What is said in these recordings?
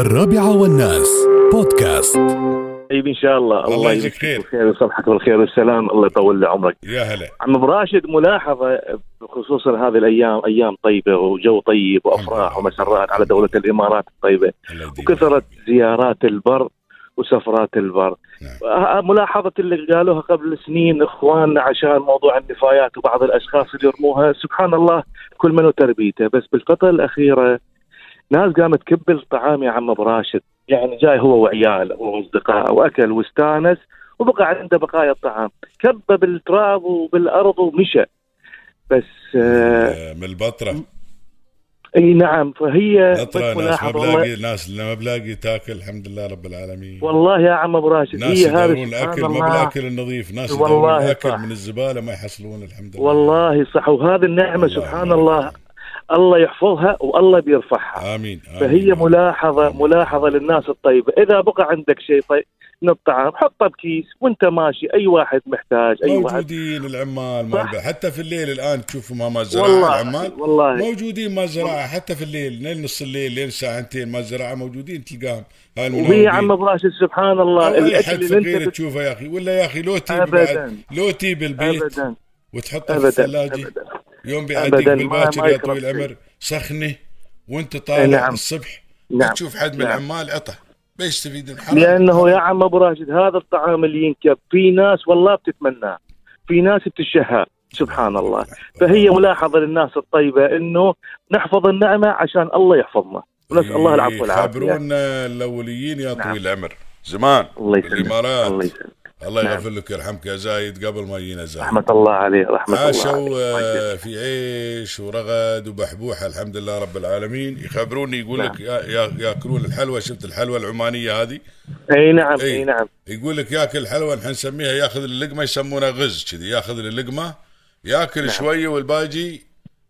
الرابعة والناس. بودكاست. طيب إن شاء الله. الله يجزيك خير. بالخير ويصبحك بالخير والسلام. الله يطول لي عمرك. يا هلا. عم ابو راشد ملاحظة بخصوص هذه الأيام أيام طيبة وجو طيب وأفراح ومسرات على دولة الإمارات الطيبة وكثرت زيارات البر وسفرات البر. نعم. آه، ملاحظة اللي قالوها قبل سنين اخواننا عشان موضوع النفايات وبعض الأشخاص اللي يرموها. سبحان الله كل من وتربيته بس بالفترة الأخيرة ناس قامت تكب الطعام يا عم أبو راشد. يعني جاي هو وعياله وأصدقائه وأكل واستانس وبقى عنده بقايا الطعام. كبه بالتراب وبالأرض ومشى. بس آه من البطرة. إي نعم فهي ناس ما بلاقي ناس ما بلاقي تاكل الحمد لله رب العالمين. والله يا عم أبو راشد ناس هي هذه يدورون الأكل ما الله. بالأكل النظيف. ناس والله يدورون الأكل صح. من الزبالة ما يحصلون الحمد لله. والله صح. وهذه النعمة الله سبحان يبارك الله. الله يحفظها والله بيرفعها. آمين, آمين. فهي آمين. ملاحظة ملاحظة للناس الطيبة. إذا بقى عندك شيء طيب من الطعام حطه بكيس وانت ماشي. أي واحد محتاج أي واحد. موجودين العمال مال. البلد. حتى في الليل الآن تشوفوا ما الزراعه والله العمال. والله. موجودين ما الزراعه حتى في الليل لين نص الليل لين ساعتين ما الزراعه موجودين تلقاهم. وهي عم ابو راشد سبحان الله. اي الأكل اللي فقير انت تشوفه يا أخي. ولا يا أخي لو أبداً. بعد لو تجيب البيت ابدا. وتحطه في الثلاجة. يوم بيعديك بالباكر يا طويل. العمر سخنه وأنت إيه طالع نعم. الصبح نعم. تشوف حد من نعم. العمال عطه بيستفيد من حرام؟ لأنه يا عم أبو راشد هذا الطعام اللي ينكب في ناس والله بتتمناه. في ناس بتشهى سبحان الله. فهي ملاحظة للناس الطيبة إنه نحفظ النعمة عشان الله يحفظنا. ونسأل الله العفو والعافية. خبرونا الأوليين يا نعم. طويل العمر. زمان الله يسلمك بالامارات الله يسلمك. الله نعم. يغفر لك ويرحمك يا زايد قبل ما يجينا زايد رحمة الله عليه رحمة الله عاشوا عليه آه، في عيش ورغد وبحبوحه الحمد لله رب العالمين يخبروني يقول لك يا- يا- ياكلون الحلوى شفت الحلوى العمانية هذه إي نعم. إي نعم يقول لك ياكل حلوى نحن نسميها ياخذ اللقمة يسمونها غز كذي ياخذ اللقمة ياكل نعم. شوية والباقي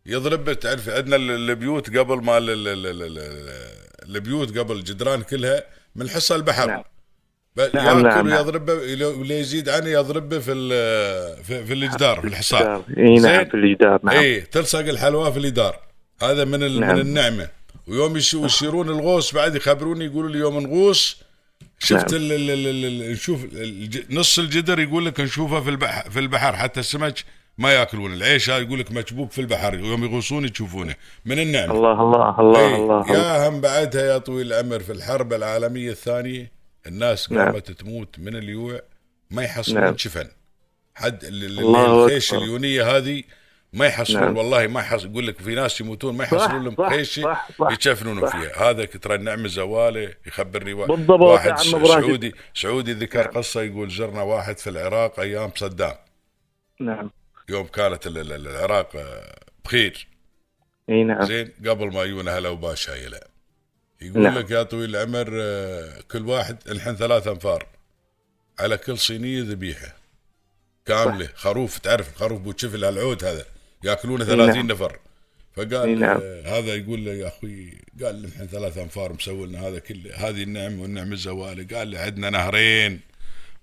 يضرب تعرف عندنا ال- البيوت قبل ما ال- ال- ال- ال- ال- البيوت قبل الجدران كلها من حصى البحر نعم. نعم، ياكل نعم، نعم. ويضربه واللي يزيد عنه يضربه في في, في الجدار في الحصار إي نعم؟ في الجدار نعم إي تلصق الحلوى في الجدار هذا من نعم. من النعمة ويوم يش- يشيرون الغوص بعد يخبروني يقولوا لي يوم نغوص شفت نعم. ال ال ال نشوف نص الجدر يقول لك نشوفه في البحر في البحر حتى السمك ما ياكلون العيش هذا يقول لك مكبوب في البحر يوم يغوصون تشوفونه من النعمة الله الله الله الله, الله. يا هم بعدها يا طويل العمر في الحرب العالمية الثانية الناس نعم. قامت تموت من اليوع ما يحصلون نعم. شفن حد الخيش. اليونية هذه ما يحصلون نعم. والله ما يحصل يقول لك في ناس يموتون ما يحصلون لهم صح، يتشفنون. فيها هذا ترى النعمه زوالة يخبرني بالضبط واحد. سعودي سعودي ذكر نعم. قصة يقول زرنا واحد في العراق أيام صدام نعم يوم كانت ال- ال- ال- العراق بخير إي نعم زين قبل ما يجونا هلا وباش هايله يقول نعم. لك يا طويل العمر آه، كل واحد الحين ثلاث أنفار على كل صينية ذبيحة كاملة. خروف تعرف الخروف بوتشفل العود هذا يأكلونه 30 نعم. نفر. فقال نعم. آه، هذا يقول له يا أخوي قال لي الحين ثلاث أنفار مسوي لنا هذا كله هذه النعمة والنعمة الزوالة. قال لي عندنا نهرين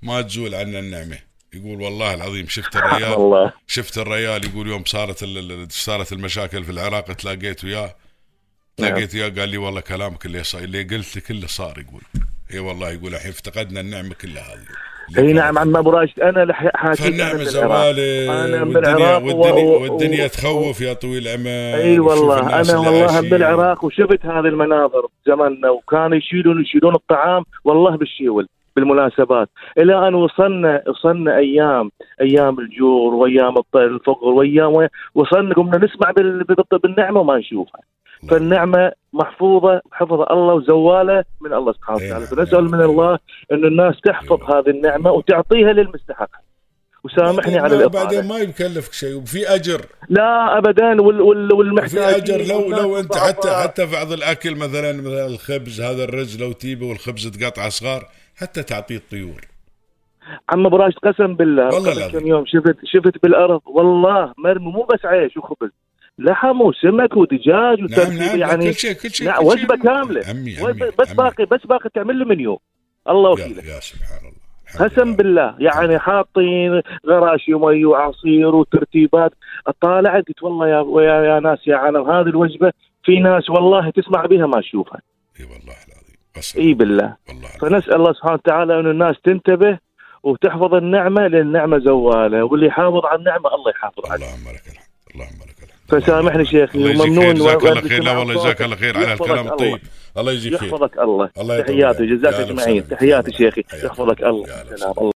ما تزول عنا النعمة. يقول والله العظيم شفت الريال؟ شفت الريال يقول يوم صارت صارت المشاكل في العراق تلاقيت وياه نعم. تلاقيت وياه قال لي والله كلامك اللي صار اللي قلت كله صار يقول إي والله يقول الحين افتقدنا النعمة كلها هذه إي نعم عم أبو راشد أنا حاكيك أنا فالنعمة بالعراق. زواله أنا والدنيا و- والدنيا, تخوف يا طويل العمر إي والله أنا اللي والله عايشين. بالعراق وشفت هذه المناظر زماننا وكانوا يشيلون يشيلون الطعام والله بالشيول بالمناسبات إلى أن وصلنا وصلنا أيام أيام الجور وأيام الفقر وايام وصلنا قمنا نسمع بال- بال- بالنعمة وما نشوفها فالنعمة محفوظة حفظ الله وزوالة من الله سبحانه وتعالى. نعم. فنسأل من الله أن الناس تحفظ هذه النعمة وتعطيها للمستحق. وسامحني على ما- بعدين الاطاله ما يكلفك شيء وفي أجر. لا ابدا وال وال والمحتاجين أجر. لو لو أنت حتى. حتى في بعض الأكل مثلا مثلا الخبز هذا الرز لو تيبه والخبز تقطع صغار حتى تعطيه الطيور. عم أبو راشد قسم بالله والله. كم يوم شفت شفت بالأرض والله مرمي مو بس عيش وخبز. لحم وسمك ودجاج نعم نعم يعني كل شيء كل شيء نعم. وجبة كاملة. وجبة- عمي بس عمي. باقي بس باقي تعمل له منيو. الله يا, وكيله يا سبحان الله. قسم لله. بالله. يعني حاطين غراشي ومي وعصير وترتيبات. طالع قلت والله يا يا, يا ناس يا عالم هذه الوجبة في ناس والله تسمع بها ما تشوفها. إي والله العظيم. إي بالله. والله فنسأل الله سبحانه وتعالى انه الناس تنتبه وتحفظ النعمة لأن النعمة زوالة واللي يحافظ على النعمة الله يحافظ عليه. اللهم لك الحمد. اللهم لك فسامحني شيخي وممنون خير جزاك الله خير لا والله جزاك. الله خير على الكلام الله. الطيب الله يجزيك خير يحفظك الله تحياتي. جزاك اجمعين. تحياتي شيخي يحفظك سلام. الله